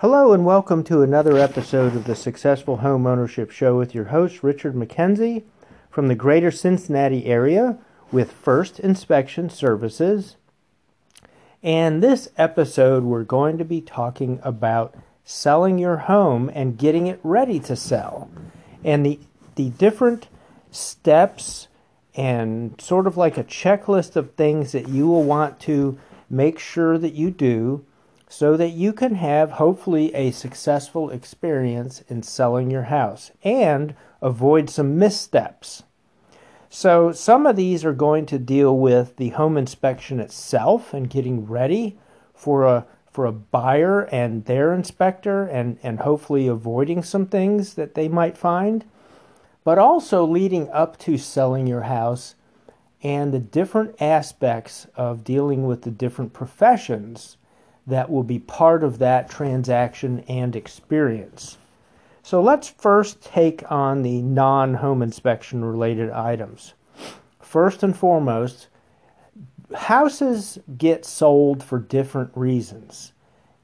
Hello and welcome to another episode of the Successful Home Ownership Show with your host Richard McKenzie from the greater Cincinnati area with First Inspection Services. And this episode we're going to be talking about selling your home and getting it ready to sell and the the different steps and sort of like a checklist of things that you will want to make sure that you do so that you can have hopefully a successful experience in selling your house and avoid some missteps. So, some of these are going to deal with the home inspection itself and getting ready for a for a buyer and their inspector and, and hopefully avoiding some things that they might find, but also leading up to selling your house and the different aspects of dealing with the different professions that will be part of that transaction and experience. So let's first take on the non home inspection related items. First and foremost, houses get sold for different reasons.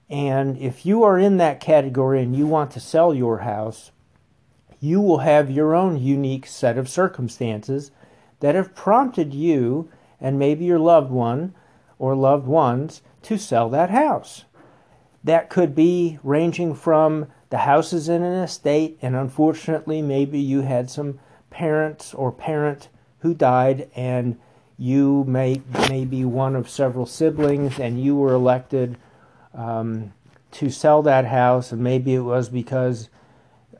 And if you are in that category and you want to sell your house, you will have your own unique set of circumstances that have prompted you and maybe your loved one or loved ones to sell that house. That could be ranging from the houses in an estate, and unfortunately, maybe you had some parents or parent who died, and you may, may be one of several siblings, and you were elected um, to sell that house, and maybe it was because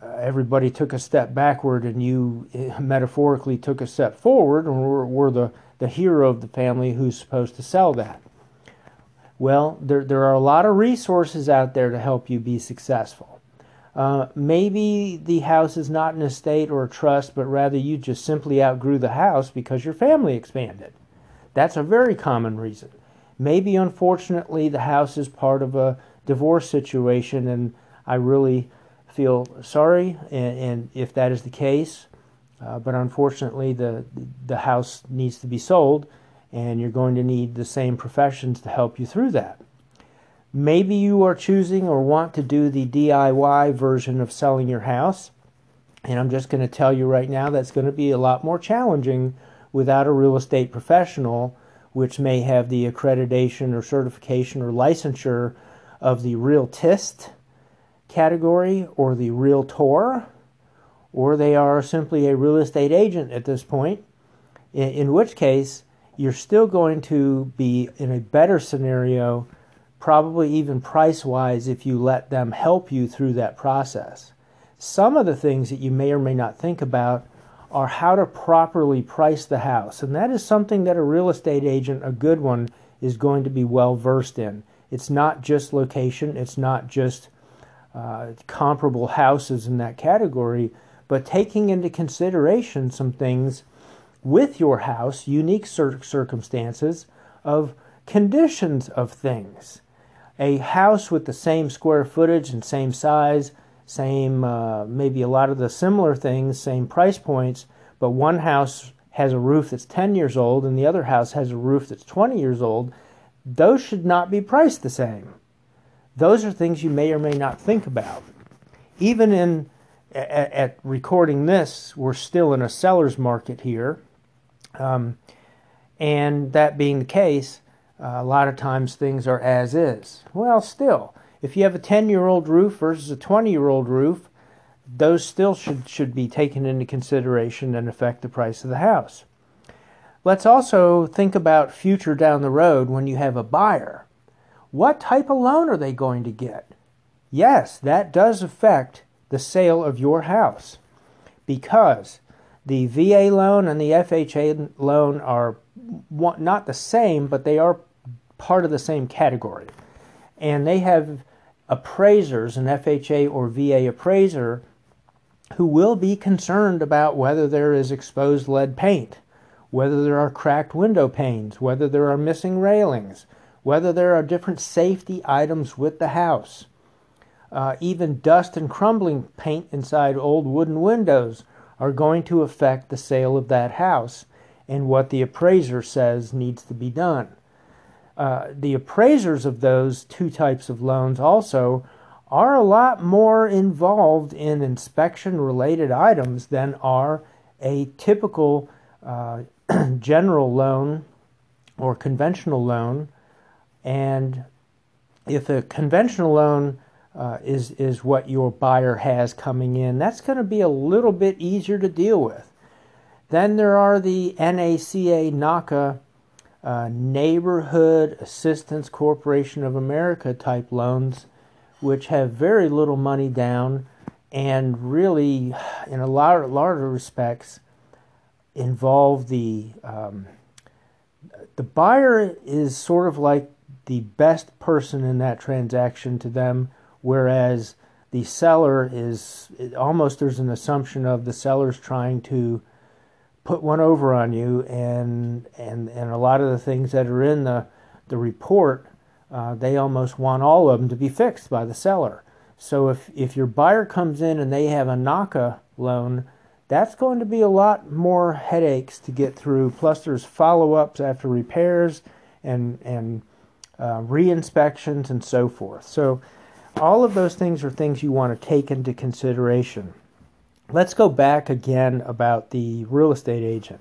uh, everybody took a step backward and you uh, metaphorically took a step forward and were, were the, the hero of the family who's supposed to sell that. Well, there, there are a lot of resources out there to help you be successful. Uh, maybe the house is not an estate or a trust, but rather you just simply outgrew the house because your family expanded. That's a very common reason. Maybe, unfortunately, the house is part of a divorce situation, and I really feel sorry, and, and if that is the case, uh, but unfortunately, the the house needs to be sold, and you're going to need the same professions to help you through that. Maybe you are choosing or want to do the DIY version of selling your house, and I'm just going to tell you right now that's going to be a lot more challenging without a real estate professional, which may have the accreditation or certification or licensure of the realtist category or the realtor, or they are simply a real estate agent at this point, in, which case you're still going to be in a better scenario, probably even price wise, if you let them help you through that process. Some of the things that you may or may not think about are how to properly price the house. And that is something that a real estate agent, a good one, is going to be well versed in. It's not just location, it's not just uh, comparable houses in that category, but taking into consideration some things with your house unique cir- circumstances of conditions of things. A house with the same square footage and same size, same, uh, maybe a lot of the similar things, same price points, but one house has a roof that's 10 years old and the other house has a roof that's 20 years old, those should not be priced the same. Those are things you may or may not think about. Even in at, at recording this, we're still in a seller's market here. Um, and that being the case, uh, a lot of times things are as is. Well, still, if you have a 10 year old roof versus a 20 year old roof, those still should, should be taken into consideration and affect the price of the house. Let's also think about future down the road when you have a buyer. What type of loan are they going to get? Yes, that does affect the sale of your house because the VA loan and the FHA loan are not the same, but they are part of the same category. And they have appraisers, an FHA or VA appraiser, who will be concerned about whether there is exposed lead paint, whether there are cracked window panes, whether there are missing railings, whether there are different safety items with the house. Uh, even dust and crumbling paint inside old wooden windows are going to affect the sale of that house and what the appraiser says needs to be done. Uh, the appraisers of those two types of loans also are a lot more involved in inspection related items than are a typical uh, general loan or conventional loan. And if a conventional loan uh, is, is what your buyer has coming in, that's going to be a little bit easier to deal with. Then there are the NACA NACA uh, Neighborhood Assistance Corporation of America type loans which have very little money down and really, in a lot, of respects, involve the um, the buyer is sort of like the best person in that transaction to them, whereas the seller is almost there's an assumption of the seller's trying to put one over on you, and and and a lot of the things that are in the the report uh, they almost want all of them to be fixed by the seller. So if, if your buyer comes in and they have a NACA loan, that's going to be a lot more headaches to get through. Plus, there's follow ups after repairs and, and uh, re inspections and so forth. So, all of those things are things you want to take into consideration. Let's go back again about the real estate agent.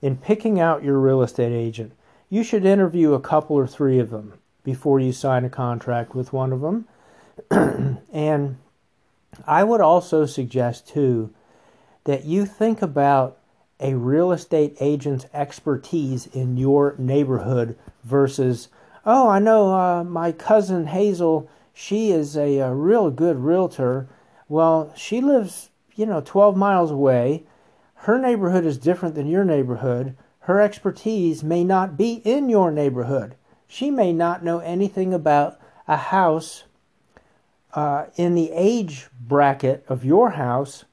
In picking out your real estate agent, you should interview a couple or three of them before you sign a contract with one of them. and I would also suggest, too, that you think about a real estate agent's expertise in your neighborhood versus, oh, I know uh, my cousin Hazel, she is a, a real good realtor. Well, she lives, you know, 12 miles away. Her neighborhood is different than your neighborhood. Her expertise may not be in your neighborhood. She may not know anything about a house uh, in the age bracket of your house,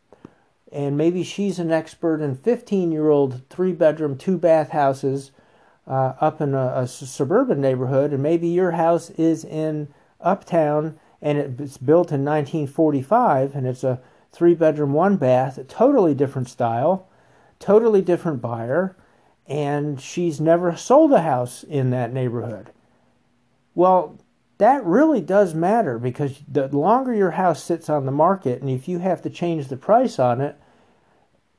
and maybe she's an expert in 15 year old three bedroom, two bath houses uh, up in a, a, suburban neighborhood, and maybe your house is in uptown and it's built in 1945 and it's a three bedroom, one bath, totally different style, totally different buyer and she's never sold a house in that neighborhood. Well, that really does matter because the longer your house sits on the market, and if you have to change the price on it,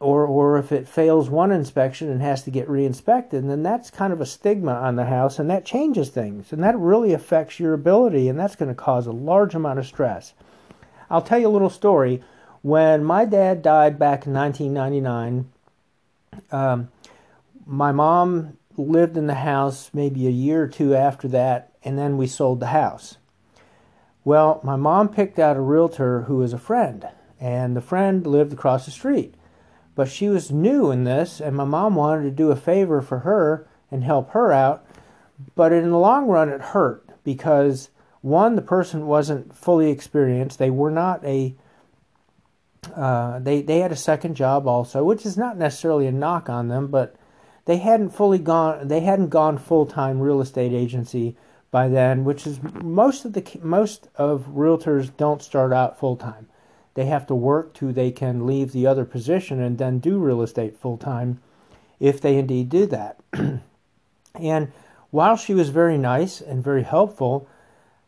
or or if it fails one inspection and has to get re-inspected, then that's kind of a stigma on the house, and that changes things, and that really affects your ability, and that's going to cause a large amount of stress. I'll tell you a little story. When my dad died back in 1999, um, my mom lived in the house maybe a year or two after that, and then we sold the house. Well, my mom picked out a realtor who was a friend, and the friend lived across the street. But she was new in this, and my mom wanted to do a favor for her and help her out. But in the long run, it hurt because one, the person wasn't fully experienced. They were not a uh, they they had a second job also, which is not necessarily a knock on them, but they hadn't fully gone they hadn't gone full time real estate agency by then, which is most of the most of realtors don't start out full time. They have to work to they can leave the other position and then do real estate full time, if they indeed do that. and while she was very nice and very helpful,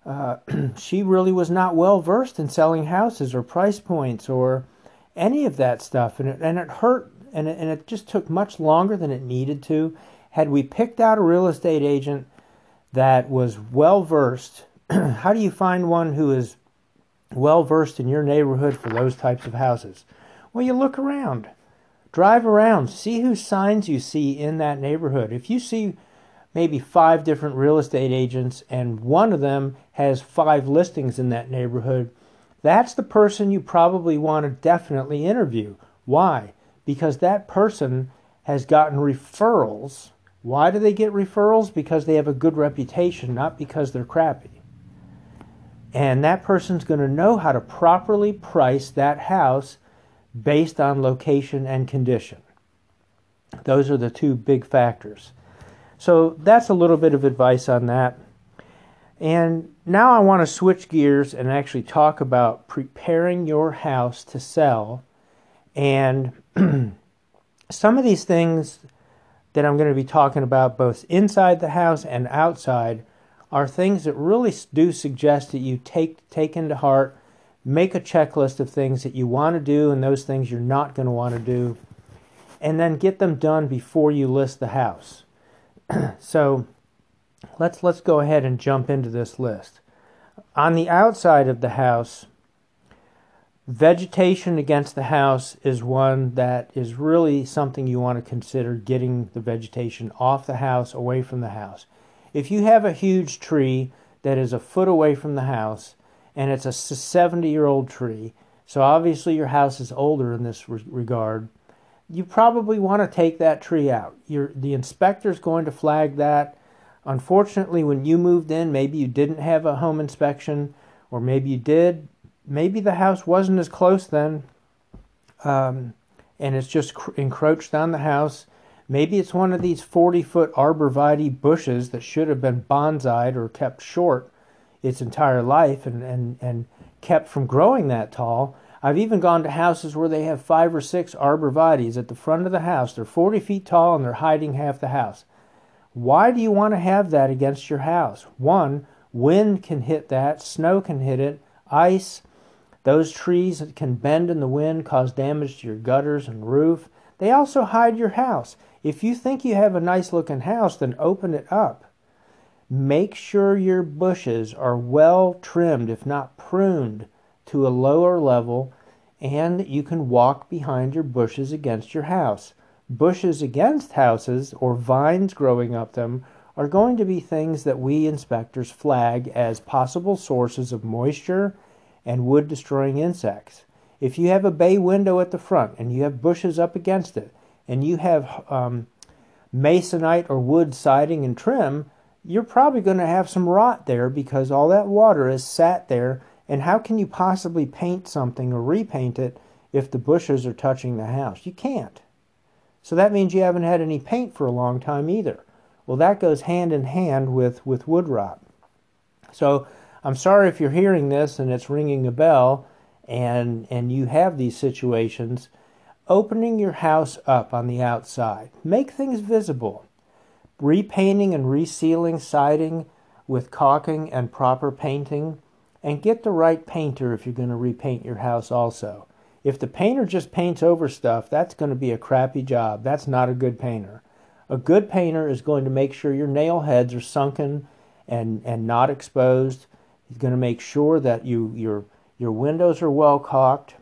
uh, she really was not well versed in selling houses or price points or any of that stuff, and it, and it hurt and it, and it just took much longer than it needed to. Had we picked out a real estate agent that was well versed, how do you find one who is well versed in your neighborhood for those types of houses? Well, you look around, drive around, see whose signs you see in that neighborhood. If you see maybe five different real estate agents and one of them has five listings in that neighborhood, that's the person you probably want to definitely interview. Why? because that person has gotten referrals. Why do they get referrals? Because they have a good reputation, not because they're crappy. And that person's going to know how to properly price that house based on location and condition. Those are the two big factors. So that's a little bit of advice on that. And now I want to switch gears and actually talk about preparing your house to sell and some of these things that I'm going to be talking about, both inside the house and outside, are things that really do suggest that you take take into heart make a checklist of things that you want to do and those things you're not going to want to do, and then get them done before you list the house. so let's let's go ahead and jump into this list. On the outside of the house, vegetation against the house is one that is really something you want to consider getting the vegetation off the house, away from the house. If you have a huge tree that is a foot away from the house and it's a 70 year old tree, so obviously your house is older in this re- regard, you probably want to take that tree out. The inspector is going to flag that. Unfortunately, when you moved in, maybe you didn't have a home inspection, or maybe you did. Maybe the house wasn't as close then, um, and it's just cr- encroached on the house. Maybe it's one of these 40 foot arborvitae bushes that should have been bonsaied or kept short its entire life and, and, and kept from growing that tall. I've even gone to houses where they have five or six arborvitaes at the front of the house. They're 40 feet tall and they're hiding half the house. Why do you want to have that against your house? One, wind can hit that, snow can hit it, ice. Those trees that can bend in the wind, cause damage to your gutters and roof. They also hide your house. If you think you have a nice looking house, then open it up. Make sure your bushes are well trimmed, if not pruned to a lower level and you can walk behind your bushes against your house. Bushes against houses or vines growing up them are going to be things that we inspectors flag as possible sources of moisture and wood destroying insects. If you have a bay window at the front and you have bushes up against it and you have um, masonite or wood siding and trim, you're probably going to have some rot there because all that water is sat there and how can you possibly paint something or repaint it if the bushes are touching the house? You can't. So that means you haven't had any paint for a long time either. Well, that goes hand in hand with, with wood rot. So I'm sorry if you're hearing this and it's ringing a bell and, and you have these situations. Opening your house up on the outside, make things visible. Repainting and resealing siding with caulking and proper painting and get the right painter if you're going to repaint your house also. If the painter just paints over stuff, that's going to be a crappy job. That's not a good painter. A good painter is going to make sure your nail heads are sunken and, and not exposed. He's going to make sure that you your your windows are well caulked,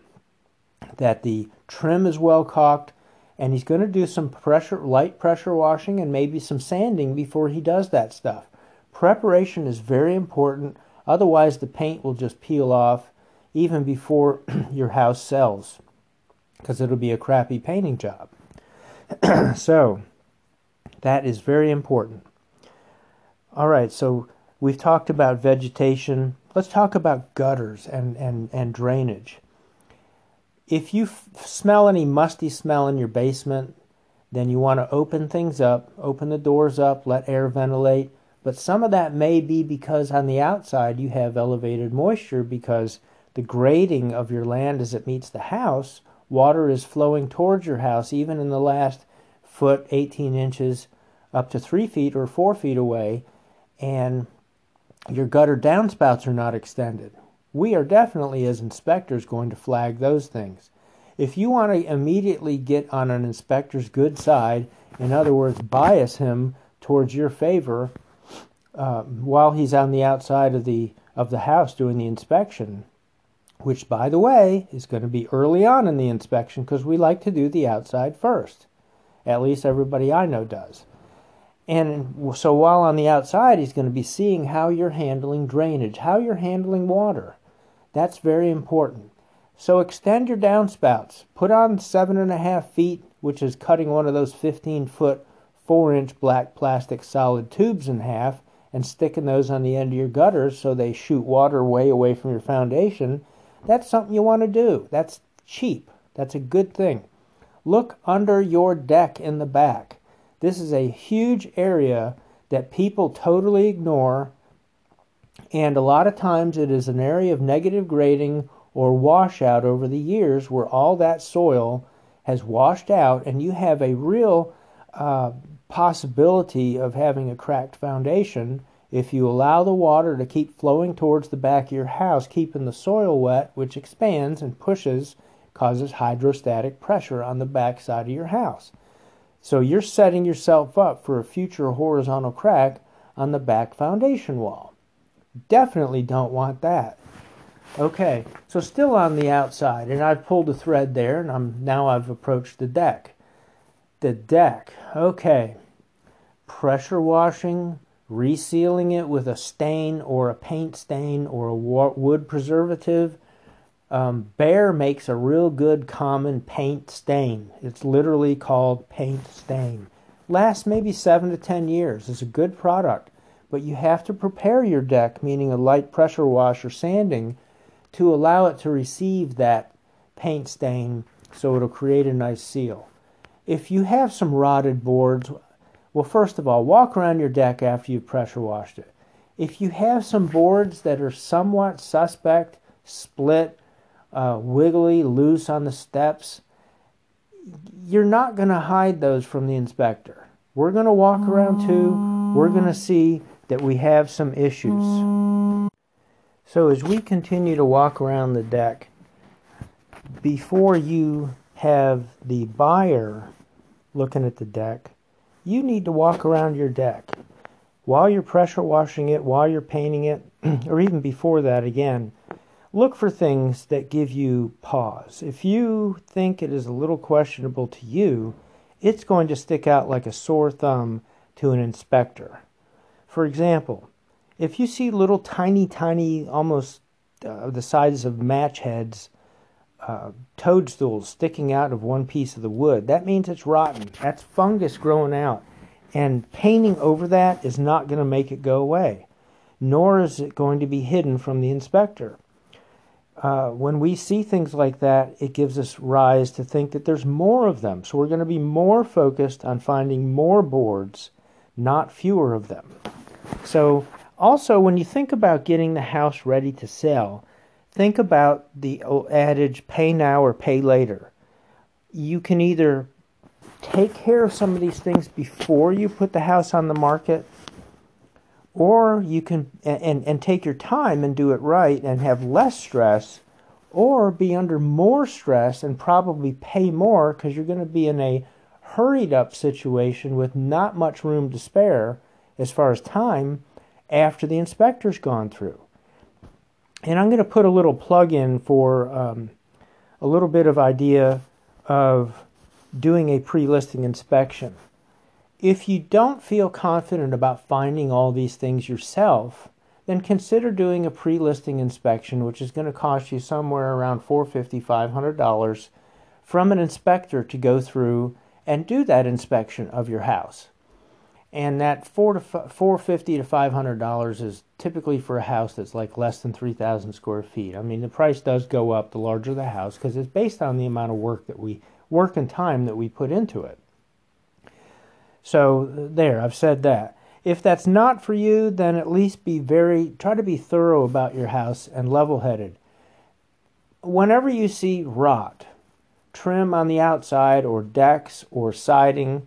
that the trim is well caulked, and he's going to do some pressure light pressure washing and maybe some sanding before he does that stuff. Preparation is very important Otherwise, the paint will just peel off even before your house sells because it'll be a crappy painting job. so, that is very important. All right, so we've talked about vegetation. Let's talk about gutters and, and, and drainage. If you f- smell any musty smell in your basement, then you want to open things up, open the doors up, let air ventilate, but some of that may be because on the outside you have elevated moisture because the grading of your land as it meets the house, water is flowing towards your house even in the last foot, 18 inches, up to 3 feet or 4 feet away, and your gutter downspouts are not extended. We are definitely, as inspectors, going to flag those things. If you want to immediately get on an inspector's good side, in other words, bias him towards your favor, uh, while he's on the outside of the of the house doing the inspection, which by the way is going to be early on in the inspection because we like to do the outside first. At least everybody I know does. And so while on the outside, he's going to be seeing how you're handling drainage, how you're handling water. That's very important. So extend your downspouts. Put on seven and a half feet, which is cutting one of those 15 foot, four inch black plastic solid tubes in half, and sticking those on the end of your gutters so they shoot water way away from your foundation, that's something you want to do. That's cheap. That's a good thing. Look under your deck in the back. This is a huge area that people totally ignore, and a lot of times it is an area of negative grading or washout over the years where all that soil has washed out, and you have a real uh, possibility of having a cracked foundation If you allow the water to keep flowing towards the back of your house, keeping the soil wet, which expands and pushes, causes hydrostatic pressure on the back side of your house. So you're setting yourself up for a future horizontal crack on the back foundation wall. Definitely don't want that. Okay, so still on the outside, and I've pulled a thread there, and I'm now I've approached the deck. The deck, okay. Pressure washing, resealing it with a stain or a paint stain or a wood preservative. Um, Behr makes a real good common paint stain. It's literally called paint stain. Lasts maybe seven to ten years. It's a good product, but you have to prepare your deck, meaning a light pressure wash or sanding, to allow it to receive that paint stain so it'll create a nice seal. If you have some rotted boards, well, first of all, walk around your deck after you've pressure washed it. If you have some boards that are somewhat suspect, split, uh, wiggly, loose on the steps, you're not going to hide those from the inspector. We're going to walk around too. We're going to see that we have some issues. So as we continue to walk around the deck, before you have the buyer looking at the deck, you need to walk around your deck. While you're pressure washing it, while you're painting it, or even before that again, look for things that give you pause. If you think it is a little questionable to you, it's going to stick out like a sore thumb to an inspector. For example, if you see little tiny, tiny, almost uh, the size of match heads, uh, toadstools sticking out of one piece of the wood, that means it's rotten. That's fungus growing out. And painting over that is not going to make it go away, nor is it going to be hidden from the inspector. Uh, when we see things like that, it gives us rise to think that there's more of them. So we're going to be more focused on finding more boards, not fewer of them. So, also, when you think about getting the house ready to sell, think about the adage pay now or pay later. You can either take care of some of these things before you put the house on the market or you can and, and take your time and do it right and have less stress or be under more stress and probably pay more because you're going to be in a hurried up situation with not much room to spare as far as time after the inspector's gone through. And I'm going to put a little plug in for um, a little bit of idea of doing a pre listing inspection. If you don't feel confident about finding all these things yourself, then consider doing a pre-listing inspection, which is going to cost you somewhere around $450, $500 from an inspector to go through and do that inspection of your house. And that four to four fifty to five hundred dollars is typically for a house that's like less than three thousand square feet. I mean, the price does go up the larger the house because it's based on the amount of work that we work and time that we put into it. So there, I've said that. If that's not for you, then at least be very try to be thorough about your house and level-headed. Whenever you see rot, trim on the outside or decks or siding,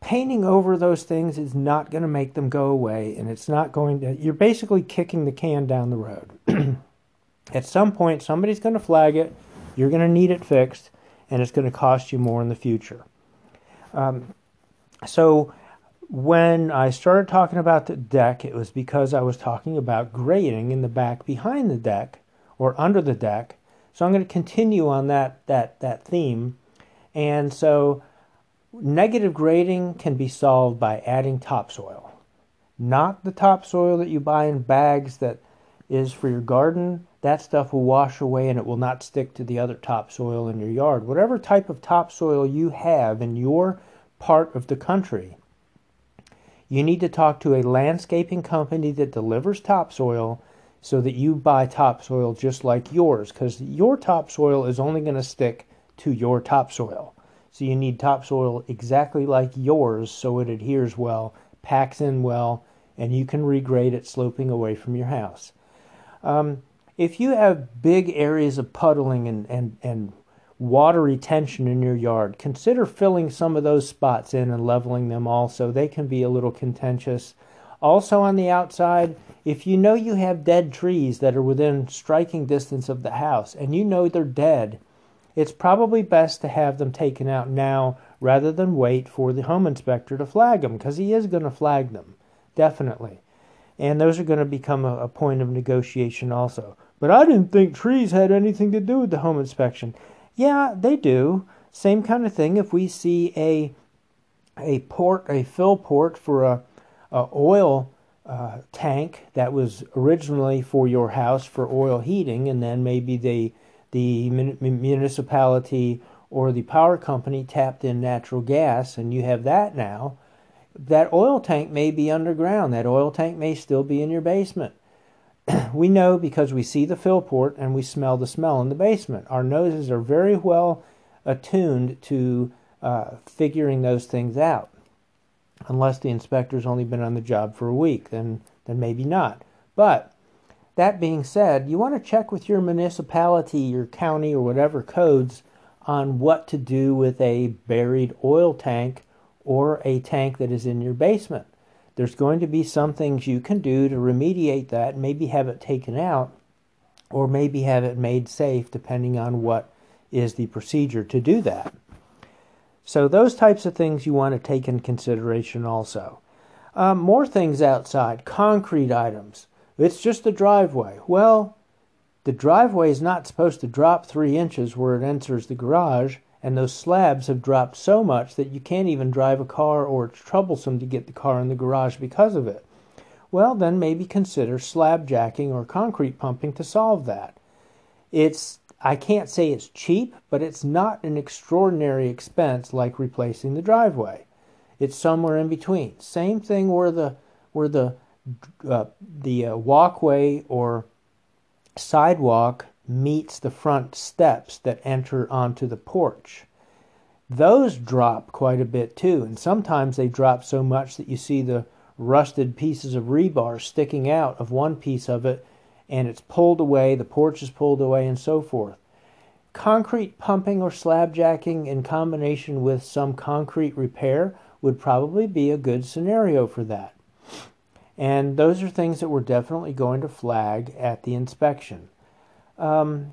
painting over those things is not going to make them go away and it's not going to you're basically kicking the can down the road. At some point somebody's going to flag it, you're going to need it fixed and it's going to cost you more in the future. Um, so when I started talking about the deck, it was because I was talking about grading in the back behind the deck or under the deck. So I'm going to continue on that that that theme. And so negative grading can be solved by adding topsoil. Not the topsoil that you buy in bags that is for your garden. That stuff will wash away and it will not stick to the other topsoil in your yard. Whatever type of topsoil you have in your part of the country. You need to talk to a landscaping company that delivers topsoil so that you buy topsoil just like yours because your topsoil is only going to stick to your topsoil. So you need topsoil exactly like yours so it adheres well, packs in well, and you can regrade it sloping away from your house. Um, if you have big areas of puddling and, and, and water retention in your yard, consider filling some of those spots in and leveling them also. They can be a little contentious. Also, on the outside, if you know you have dead trees that are within striking distance of the house and you know they're dead, it's probably best to have them taken out now rather than wait for the home inspector to flag them because he is going to flag them, definitely. And those are going to become a, a point of negotiation also. But I didn't think trees had anything to do with the home inspection. Yeah, they do. Same kind of thing. If we see a a port, a fill port for a, a oil uh, tank that was originally for your house for oil heating, and then maybe the the municipality or the power company tapped in natural gas, and you have that now. That oil tank may be underground. That oil tank may still be in your basement. we know because we see the fill port and we smell the smell in the basement. Our noses are very well attuned to uh, figuring those things out. Unless the inspector's only been on the job for a week, then then maybe not. But that being said, you want to check with your municipality, your county, or whatever codes on what to do with a buried oil tank or a tank that is in your basement. There's going to be some things you can do to remediate that, maybe have it taken out, or maybe have it made safe, depending on what is the procedure to do that. So, those types of things you want to take in consideration also. Um, more things outside concrete items. It's just the driveway. Well, the driveway is not supposed to drop three inches where it enters the garage and those slabs have dropped so much that you can't even drive a car or it's troublesome to get the car in the garage because of it. Well, then maybe consider slab jacking or concrete pumping to solve that. It's I can't say it's cheap, but it's not an extraordinary expense like replacing the driveway. It's somewhere in between. Same thing where the where the uh, the uh, walkway or sidewalk meets the front steps that enter onto the porch. Those drop quite a bit too, and sometimes they drop so much that you see the rusted pieces of rebar sticking out of one piece of it, and it's pulled away, the porch is pulled away, and so forth. Concrete pumping or slab jacking in combination with some concrete repair would probably be a good scenario for that. And those are things that we're definitely going to flag at the inspection. Um,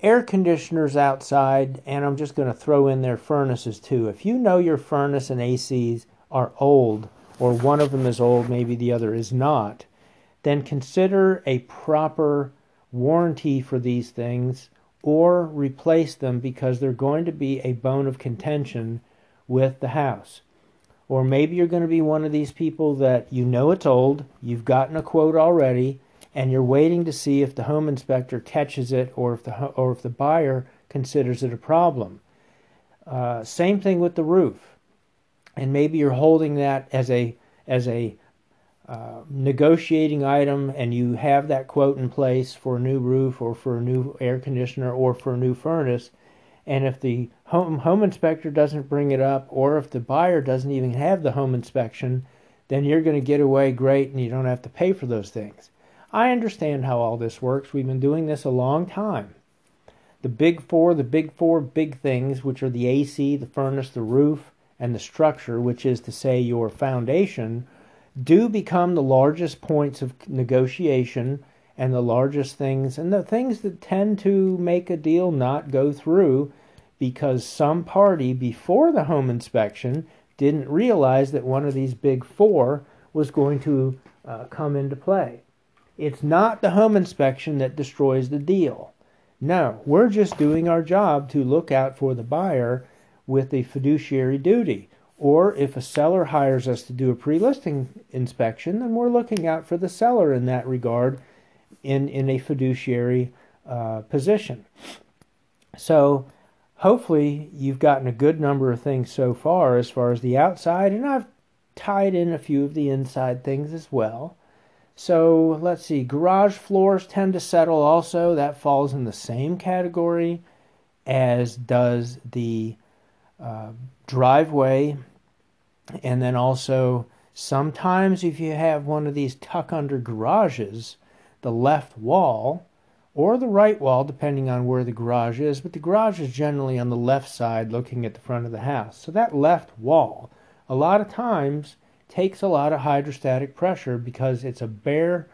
air conditioners outside, and I'm just going to throw in their furnaces too. If you know your furnace and ACs are old, or one of them is old, maybe the other is not, then consider a proper warranty for these things or replace them because they're going to be a bone of contention with the house. Or maybe you're going to be one of these people that you know it's old, you've gotten a quote already, and you're waiting to see if the home inspector catches it or if the or if the buyer considers it a problem. Uh, same thing with the roof, and maybe you're holding that as a as a uh, negotiating item, and you have that quote in place for a new roof or for a new air conditioner or for a new furnace. And if the home home inspector doesn't bring it up, or if the buyer doesn't even have the home inspection, then you're going to get away great, and you don't have to pay for those things. I understand how all this works. We've been doing this a long time. The big four, the big four big things, which are the AC, the furnace, the roof, and the structure, which is to say your foundation, do become the largest points of negotiation and the largest things, and the things that tend to make a deal not go through because some party before the home inspection didn't realize that one of these big four was going to uh, come into play. It's not the home inspection that destroys the deal. No, we're just doing our job to look out for the buyer with a fiduciary duty. Or if a seller hires us to do a pre listing inspection, then we're looking out for the seller in that regard in, in a fiduciary uh, position. So hopefully you've gotten a good number of things so far as far as the outside, and I've tied in a few of the inside things as well. So let's see, garage floors tend to settle also. That falls in the same category as does the uh, driveway. And then also, sometimes if you have one of these tuck under garages, the left wall or the right wall, depending on where the garage is, but the garage is generally on the left side looking at the front of the house. So that left wall, a lot of times, takes a lot of hydrostatic pressure because it's a bare,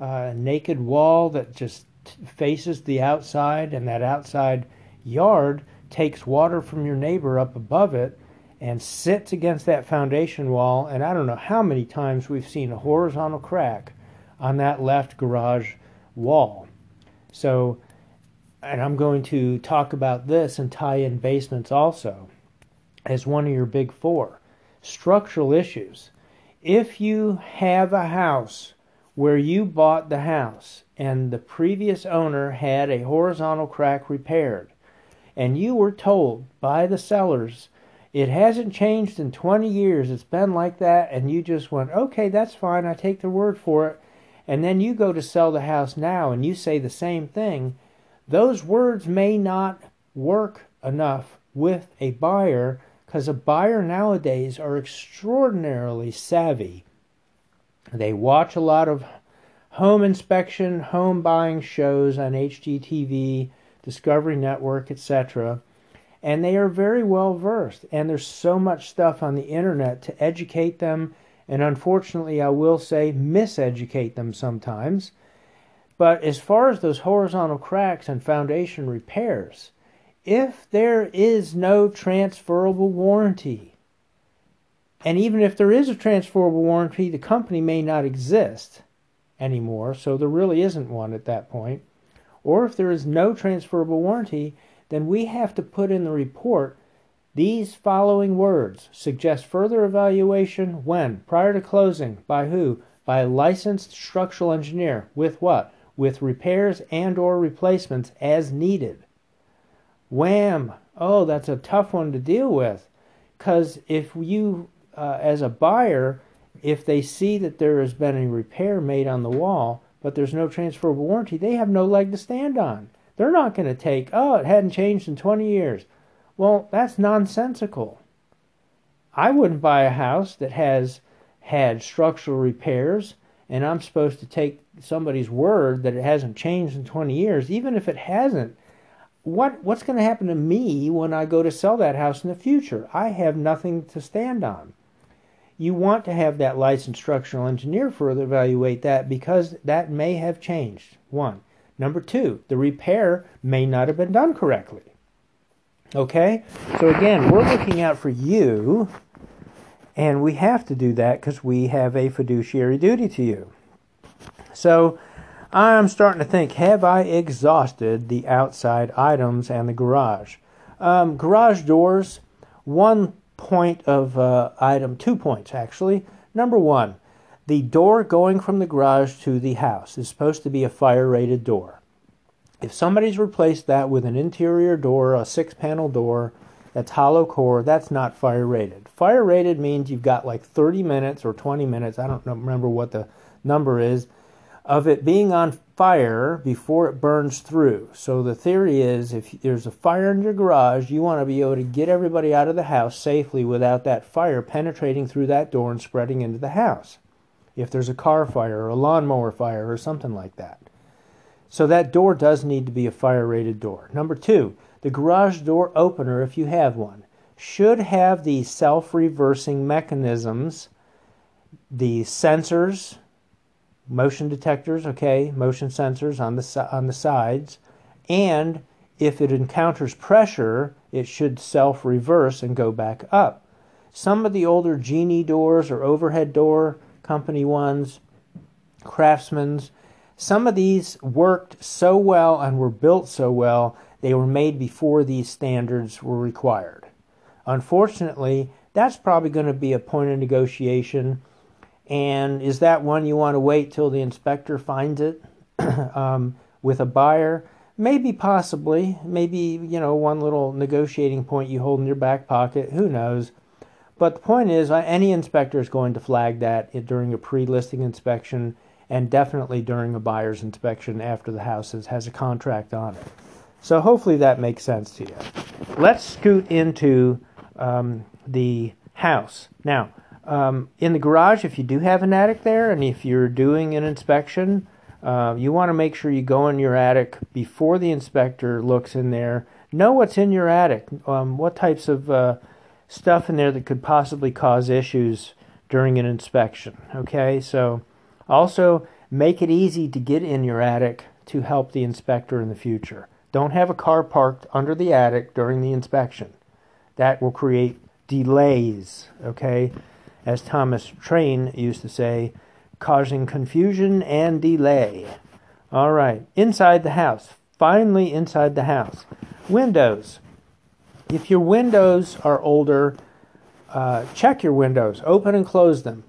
uh, naked wall that just faces the outside, and that outside yard takes water from your neighbor up above it and sits against that foundation wall. And I don't know how many times we've seen a horizontal crack on that left garage wall. So, and I'm going to talk about this and tie in basements also as one of your big four structural issues. If you have a house where you bought the house and the previous owner had a horizontal crack repaired, and you were told by the sellers it hasn't changed in 20 years, it's been like that, and you just went, okay, that's fine, I take the word for it, and then you go to sell the house now and you say the same thing, those words may not work enough with a buyer because a buyer nowadays are extraordinarily savvy. They watch a lot of home inspection, home buying shows on HGTV, Discovery Network, etc. And they are very well versed. And there's so much stuff on the internet to educate them, and unfortunately, I will say, miseducate them sometimes. But as far as those horizontal cracks and foundation repairs, if there is no transferable warranty, and even if there is a transferable warranty, the company may not exist anymore, so there really isn't one at that point. Or if there is no transferable warranty, then we have to put in the report these following words suggest further evaluation when prior to closing by who? By a licensed structural engineer. With what? With repairs and or replacements as needed. Wham! Oh that's a tough one to deal with. Because if you uh, as a buyer if they see that there has been a repair made on the wall, but there's no transferable warranty, they have no leg to stand on. They're not going to take, oh, it hadn't changed in 20 years. Well, that's nonsensical. I wouldn't buy a house that has had structural repairs and I'm supposed to take somebody's word that it hasn't changed in 20 years, even if it hasn't. What what's going to happen to me when I go to sell that house in the future? I have nothing to stand on you want to have that licensed structural engineer further evaluate that because that may have changed. One. Number two, the repair may not have been done correctly. Okay? So again, we're looking out for you, and we have to do that because we have a fiduciary duty to you. So I'm starting to think have I exhausted the outside items and the garage? Um, garage doors, one point of uh, item, two points actually. Number one, the door going from the garage to the house is supposed to be a fire rated door. If somebody's replaced that with an interior door, a six panel door that's hollow core, that's not fire rated. Fire rated means you've got like 30 minutes or 20 minutes, I don't remember what the number is, of it being on fire before it burns through. So the theory is if there's a fire in your garage, you want to be able to get everybody out of the house safely without that fire penetrating through that door and spreading into the house. If there's a car fire or a lawnmower fire or something like that. So that door does need to be a fire rated door. Number two, the garage door opener, if you have one, should have the self reversing mechanisms, the sensors, motion detectors, okay, motion sensors on the on the sides, and if it encounters pressure, it should self-reverse and go back up. Some of the older Genie doors or overhead door company ones, Craftsman's, some of these worked so well and were built so well, they were made before these standards were required. Unfortunately, that's probably going to be a point of negotiation and is that one you want to wait till the inspector finds it um, with a buyer? Maybe, possibly. Maybe, you know, one little negotiating point you hold in your back pocket. Who knows? But the point is, uh, any inspector is going to flag that during a pre listing inspection and definitely during a buyer's inspection after the house has has a contract on it. So hopefully that makes sense to you. Let's scoot into um, the house. Now, um, in the garage, if you do have an attic there, and if you're doing an inspection, uh, you want to make sure you go in your attic before the inspector looks in there. Know what's in your attic, um, what types of uh, stuff in there that could possibly cause issues during an inspection. Okay, so also make it easy to get in your attic to help the inspector in the future. Don't have a car parked under the attic during the inspection. That will create delays, okay? As Thomas Train used to say, causing confusion and delay. All right, inside the house. Finally, inside the house. Windows. If your windows are older, uh, check your windows, open and close them.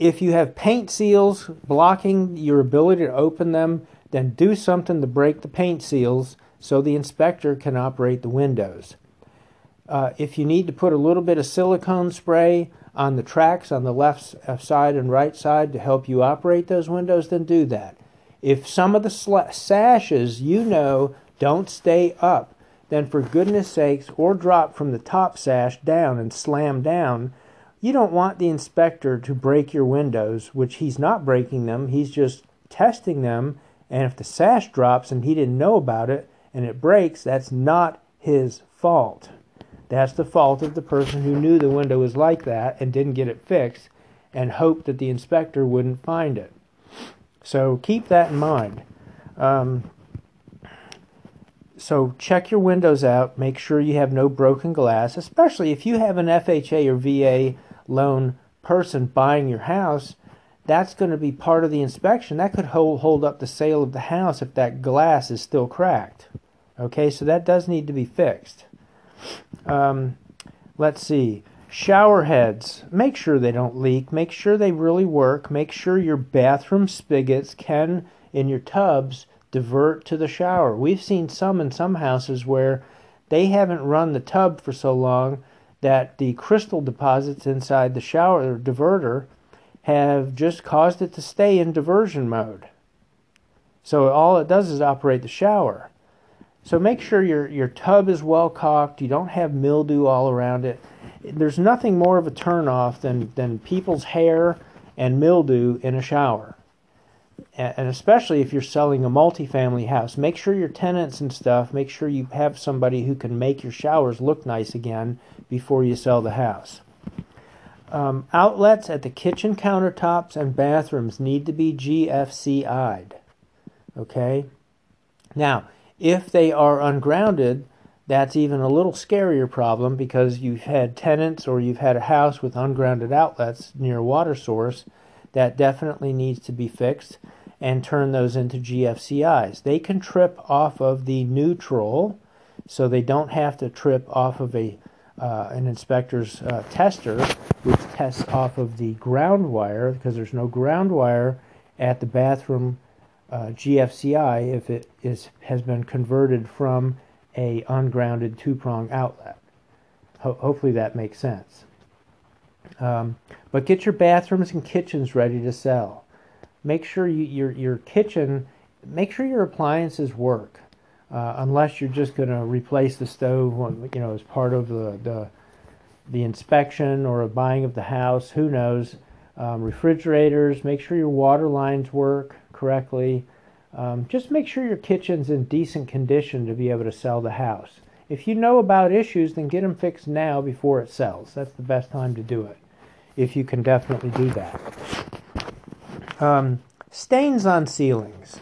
If you have paint seals blocking your ability to open them, then do something to break the paint seals so the inspector can operate the windows. Uh, if you need to put a little bit of silicone spray on the tracks on the left uh, side and right side to help you operate those windows, then do that. If some of the sl- sashes you know don't stay up, then for goodness sakes, or drop from the top sash down and slam down, you don't want the inspector to break your windows, which he's not breaking them, he's just testing them. And if the sash drops and he didn't know about it and it breaks, that's not his fault. That's the fault of the person who knew the window was like that and didn't get it fixed and hoped that the inspector wouldn't find it. So keep that in mind. Um, so check your windows out. Make sure you have no broken glass, especially if you have an FHA or VA loan person buying your house. That's going to be part of the inspection. That could hold, hold up the sale of the house if that glass is still cracked. Okay, so that does need to be fixed. Um, let's see. Shower heads. Make sure they don't leak. Make sure they really work. Make sure your bathroom spigots can, in your tubs, divert to the shower. We've seen some in some houses where they haven't run the tub for so long that the crystal deposits inside the shower diverter have just caused it to stay in diversion mode. So all it does is operate the shower. So make sure your, your tub is well caulked, you don't have mildew all around it. There's nothing more of a turnoff than, than people's hair and mildew in a shower. And especially if you're selling a multifamily house, make sure your tenants and stuff, make sure you have somebody who can make your showers look nice again before you sell the house. Um, outlets at the kitchen countertops and bathrooms need to be GFCI'd. Okay? Now, if they are ungrounded, that's even a little scarier problem because you've had tenants or you've had a house with ungrounded outlets near a water source that definitely needs to be fixed and turn those into GFCIs. They can trip off of the neutral, so they don't have to trip off of a uh, an inspector's uh, tester, which tests off of the ground wire because there's no ground wire at the bathroom uh, GFCI if it is has been converted from a ungrounded two-prong outlet. Ho- hopefully that makes sense. Um, but get your bathrooms and kitchens ready to sell. Make sure you, your your kitchen, make sure your appliances work. Uh, unless you're just going to replace the stove, you know, as part of the, the the inspection or a buying of the house. Who knows? Um, refrigerators. Make sure your water lines work correctly. Um, just make sure your kitchen's in decent condition to be able to sell the house. If you know about issues, then get them fixed now before it sells. That's the best time to do it, if you can definitely do that. Um, stains on ceilings.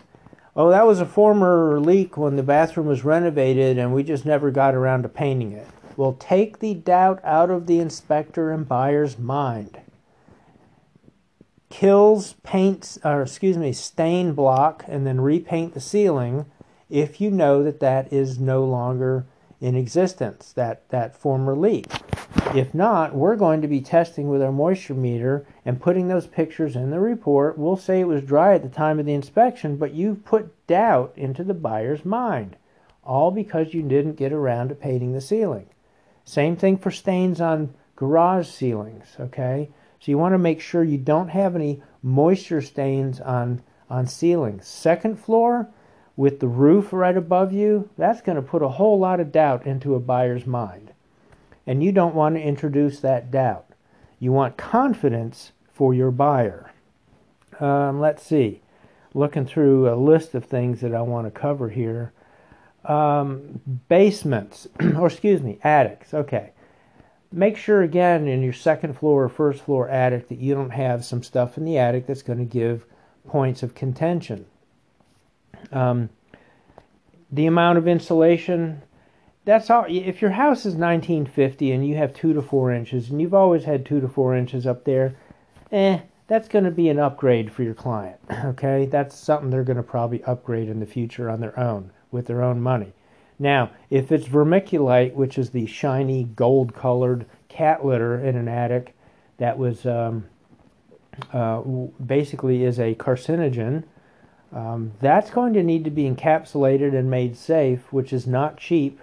Oh, that was a former leak when the bathroom was renovated and we just never got around to painting it. Well, take the doubt out of the inspector and buyer's mind Kilz, paints, or excuse me, stain block, and then repaint the ceiling if you know that that is no longer in existence, that, that former leak. If not, we're going to be testing with our moisture meter and putting those pictures in the report. We'll say it was dry at the time of the inspection, but you've put doubt into the buyer's mind, all because you didn't get around to painting the ceiling. Same thing for stains on garage ceilings, okay? So you want to make sure you don't have any moisture stains on, on ceilings. Second floor, with the roof right above you, that's going to put a whole lot of doubt into a buyer's mind. And you don't want to introduce that doubt. You want confidence for your buyer. Um, let's see. Looking through a list of things that I want to cover here. Um, basements, or excuse me, attics. Okay make sure again in your second floor or first floor attic that you don't have some stuff in the attic that's going to give points of contention. Um, the amount of insulation, that's all. If your house is 1950 and you have two to four inches, and you've always had two to four inches up there, eh, that's going to be an upgrade for your client. Okay, that's something they're going to probably upgrade in the future on their own with their own money. Now, if it's vermiculite, which is the shiny gold colored cat litter in an attic that was um, uh, basically is a carcinogen, um, that's going to need to be encapsulated and made safe, which is not cheap.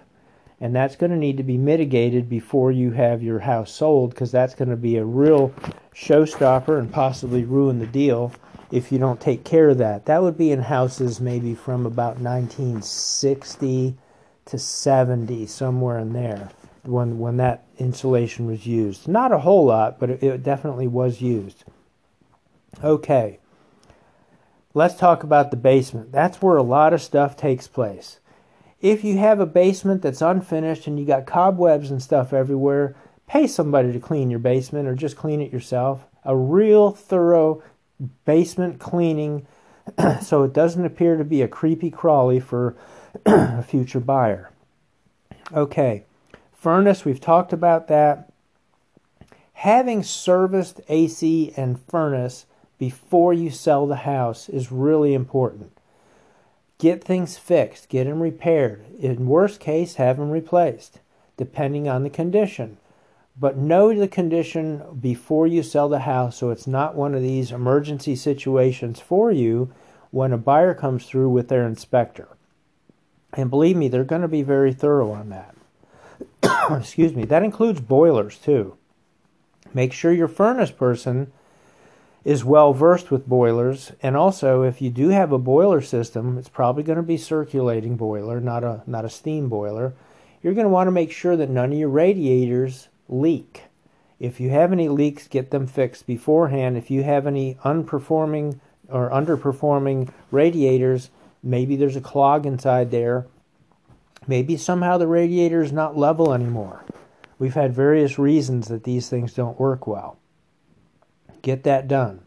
And that's going to need to be mitigated before you have your house sold because that's going to be a real showstopper and possibly ruin the deal if you don't take care of that. That would be in houses maybe from about 1960 to 70, somewhere in there, when when that insulation was used. Not a whole lot, but it, it definitely was used. Okay. Let's talk about the basement. That's where a lot of stuff takes place. If you have a basement that's unfinished and you got cobwebs and stuff everywhere, pay somebody to clean your basement or just clean it yourself. A real thorough basement cleaning so it doesn't appear to be a creepy crawly for a future buyer. Okay, furnace, we've talked about that. Having serviced AC and furnace before you sell the house is really important. Get things fixed, get them repaired. In worst case, have them replaced, depending on the condition. But know the condition before you sell the house so it's not one of these emergency situations for you when a buyer comes through with their inspector. And believe me, they're going to be very thorough on that. Excuse me. That includes boilers too. Make sure your furnace person is well versed with boilers and also if you do have a boiler system it's probably going to be circulating boiler not a not a steam boiler you're going to want to make sure that none of your radiators leak if you have any leaks get them fixed beforehand if you have any unperforming or underperforming radiators Maybe there's a clog inside there. Maybe somehow the radiator is not level anymore. We've had various reasons that these things don't work well. Get that done.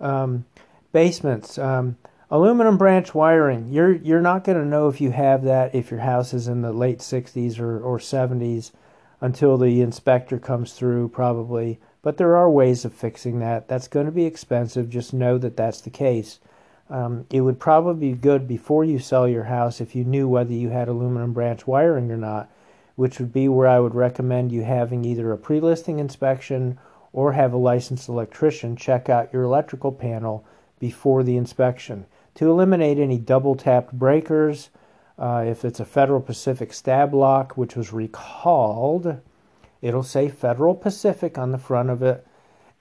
Um, basements, um, aluminum branch wiring. You're you're not going to know if you have that if your house is in the late 60s or, or 70s until the inspector comes through, probably. But there are ways of fixing that. That's going to be expensive. Just know that that's the case. Um, it would probably be good before you sell your house if you knew whether you had aluminum branch wiring or not, which would be where I would recommend you having either a pre listing inspection or have a licensed electrician check out your electrical panel before the inspection to eliminate any double tapped breakers. Uh, if it's a Federal Pacific Stab-Lok, which was recalled, it'll say Federal Pacific on the front of it.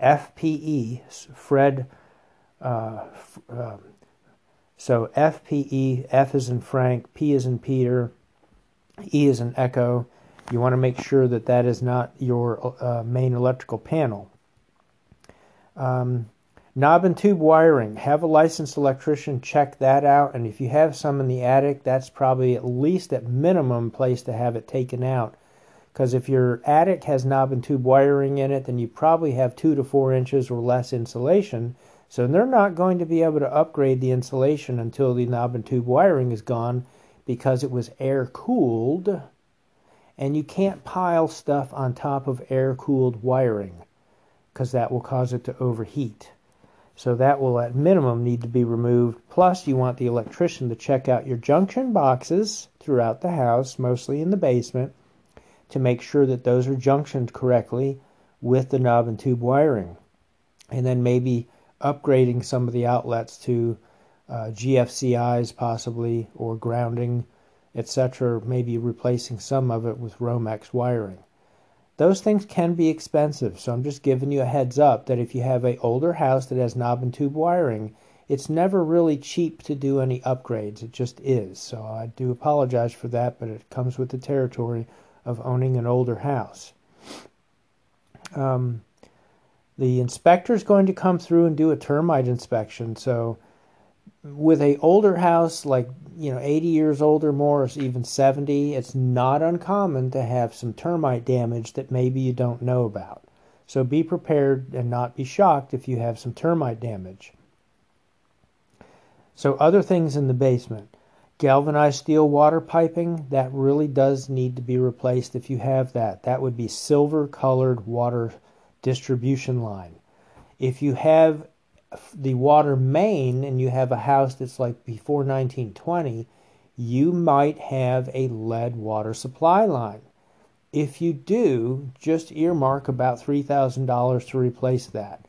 FPE, Fred. Uh, uh, so FPE, F is in Frank, P is in Peter, E is in Echo. You want to make sure that that is not your uh, main electrical panel. Um, knob and tube wiring. Have a licensed electrician check that out, and if you have some in the attic, that's probably at least at minimum place to have it taken out. Because if your attic has knob and tube wiring in it, then you probably have two to four inches or less insulation so they're not going to be able to upgrade the insulation until the knob and tube wiring is gone because it was air cooled. And you can't pile stuff on top of air cooled wiring because that will cause it to overheat. So that will at minimum need to be removed. Plus, you want the electrician to check out your junction boxes throughout the house, mostly in the basement, to make sure that those are junctioned correctly with the knob and tube wiring. And then maybe upgrading some of the outlets to uh, GFCIs possibly or grounding, etc. Maybe replacing some of it with Romex wiring. Those things can be expensive, so I'm just giving you a heads up that if you have an older house that has knob and tube wiring, it's never really cheap to do any upgrades. It just is. So I do apologize for that, but it comes with the territory of owning an older house. Um, the inspector is going to come through and do a termite inspection. So with a older house like you know 80 years old or more or even 70 it's not uncommon to have some termite damage that maybe you don't know about. So be prepared and not be shocked if you have some termite damage. So other things in the basement. Galvanized steel water piping that really does need to be replaced if you have that. That would be silver colored water distribution line. If you have the water main and you have a house that's like before 1920, you might have a lead water supply line. If you do, just earmark about $3,000 to replace that.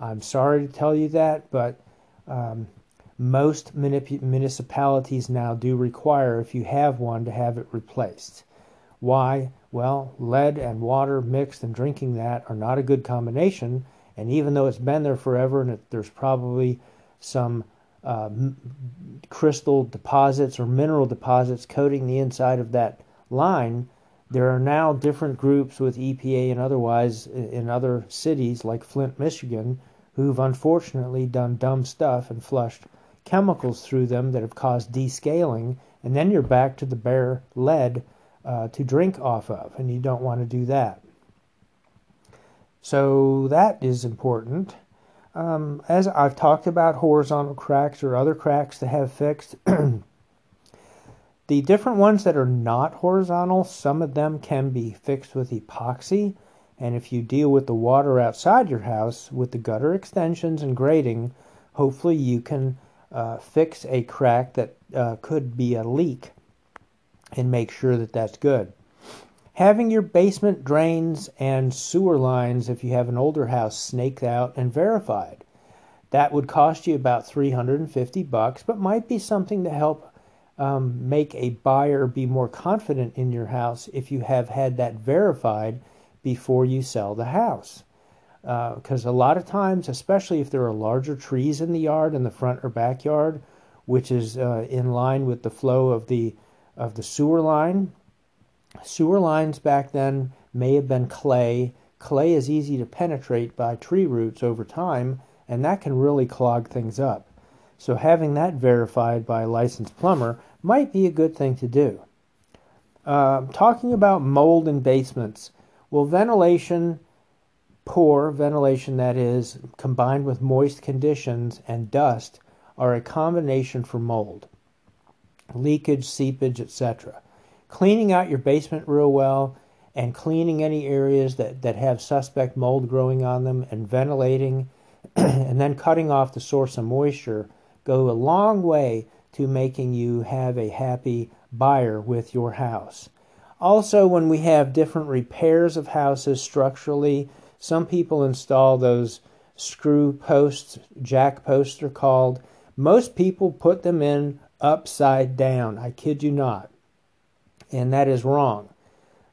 I'm sorry to tell you that, but um, most municipalities now do require, if you have one, to have it replaced. Why? Well, lead and water mixed and drinking that are not a good combination and even though it's been there forever and it, there's probably some uh, m- crystal deposits or mineral deposits coating the inside of that line, there are now different groups with EPA and otherwise in other cities like Flint, Michigan, who've unfortunately done dumb stuff and flushed chemicals through them that have caused descaling, and then you're back to the bare lead uh, to drink off of, and you don't want to do that. So that is important. Um, as I've talked about horizontal cracks or other cracks that have fixed, the different ones that are not horizontal, some of them can be fixed with epoxy. And if you deal with the water outside your house with the gutter extensions and grading, hopefully you can uh, fix a crack that uh, could be a leak and make sure that that's good having your basement drains and sewer lines, if you have an older house, snaked out and verified. That would cost you about 350 bucks, but might be something to help um, make a buyer be more confident in your house if you have had that verified before you sell the house. Because uh, a lot of times, especially if there are larger trees in the yard, in the front or backyard, which is uh, in line with the flow of the of the sewer line, Sewer lines back then may have been clay. Clay is easy to penetrate by tree roots over time, and that can really clog things up. So having that verified by a licensed plumber might be a good thing to do. Uh, talking about mold in basements, well, ventilation, poor ventilation that is, combined with moist conditions and dust, are a combination for mold, leakage, seepage, etc cleaning out your basement real well and cleaning any areas that, that have suspect mold growing on them and ventilating and then cutting off the source of moisture go a long way to making you have a happy buyer with your house. Also, when we have different repairs of houses structurally, some people install those screw posts, jack posts are called. Most people put them in upside down. I kid you not and that is wrong.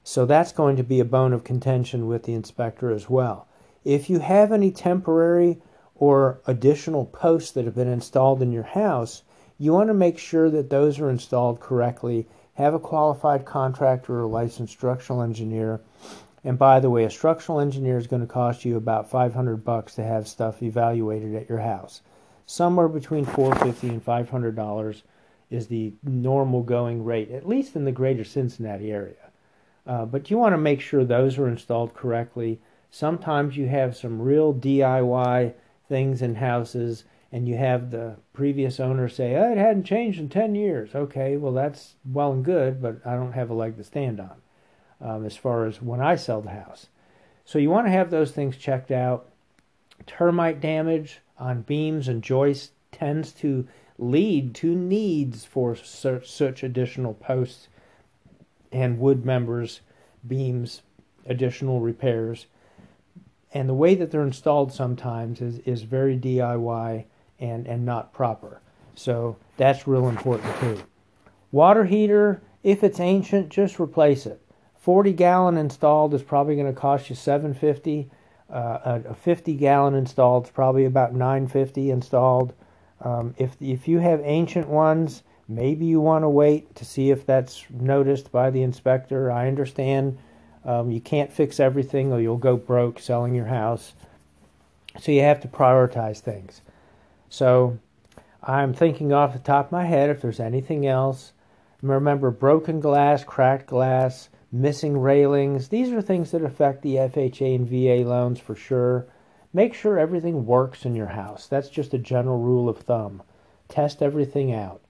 So that's going to be a bone of contention with the inspector as well. If you have any temporary or additional posts that have been installed in your house, you want to make sure that those are installed correctly. Have a qualified contractor or licensed structural engineer. And by the way, a structural engineer is going to cost you about 500 bucks to have stuff evaluated at your house. Somewhere between 450 and 500 dollars is the normal going rate, at least in the greater Cincinnati area. Uh, but you want to make sure those are installed correctly. Sometimes you have some real DIY things in houses, and you have the previous owner say, oh, it hadn't changed in 10 years. Okay, well, that's well and good, but I don't have a leg to stand on um, as far as when I sell the house. So you want to have those things checked out. Termite damage on beams and joists tends to lead to needs for such, such additional posts and wood members, beams, additional repairs. And the way that they're installed sometimes is, is very DIY and, and not proper. So that's real important too. Water heater, if it's ancient, just replace it. 40 gallon installed is probably going to cost you 750. Uh, a 50 gallon installed is probably about 950 installed. Um, if if you have ancient ones, maybe you want to wait to see if that's noticed by the inspector. I understand um, you can't fix everything, or you'll go broke selling your house. So you have to prioritize things. So I'm thinking off the top of my head if there's anything else. Remember, broken glass, cracked glass, missing railings. These are things that affect the FHA and VA loans for sure. Make sure everything works in your house. That's just a general rule of thumb. Test everything out.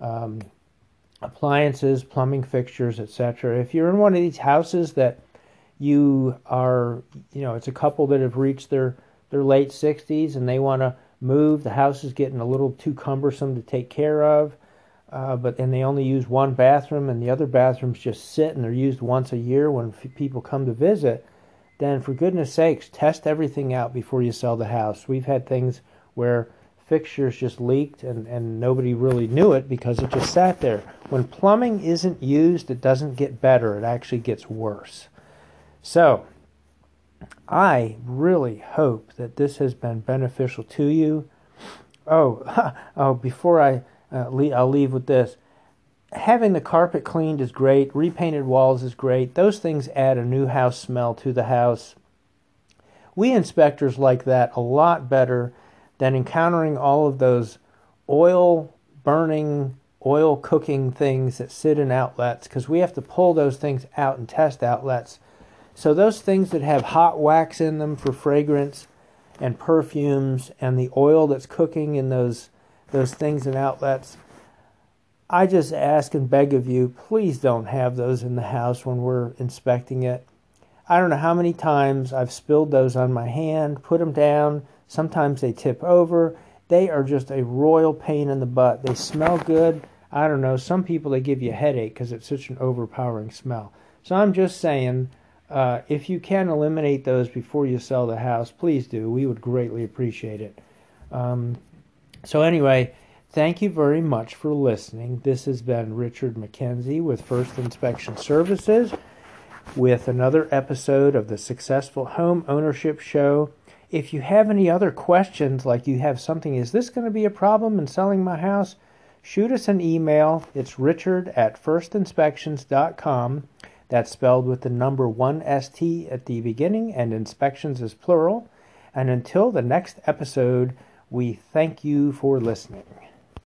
Um, appliances, plumbing fixtures, etc. If you're in one of these houses that you are, you know, it's a couple that have reached their their late 60s and they want to move, the house is getting a little too cumbersome to take care of. Uh, but then they only use one bathroom and the other bathrooms just sit and they're used once a year when f- people come to visit, then for goodness sakes, test everything out before you sell the house. We've had things where fixtures just leaked and, and nobody really knew it because it just sat there. When plumbing isn't used, it doesn't get better, it actually gets worse. So, I really hope that this has been beneficial to you. Oh, oh before I uh, I'll leave with this. Having the carpet cleaned is great, repainted walls is great. Those things add a new house smell to the house. We inspectors like that a lot better than encountering all of those oil burning, oil cooking things that sit in outlets because we have to pull those things out and test outlets. So, those things that have hot wax in them for fragrance and perfumes and the oil that's cooking in those, those things in outlets, I just ask and beg of you, please don't have those in the house when we're inspecting it. I don't know how many times I've spilled those on my hand, put them down, Sometimes they tip over. They are just a royal pain in the butt. They smell good. I don't know. Some people they give you a headache because it's such an overpowering smell. So I'm just saying, uh, if you can eliminate those before you sell the house, please do. We would greatly appreciate it. Um, so anyway, thank you very much for listening. This has been Richard McKenzie with First Inspection Services with another episode of the Successful Home Ownership Show. If you have any other questions, like you have something, is this going to be a problem in selling my house? Shoot us an email. It's richard at 1stinspections.com. That's spelled with the number 1ST at the beginning, and inspections is plural. And until the next episode, we thank you for listening.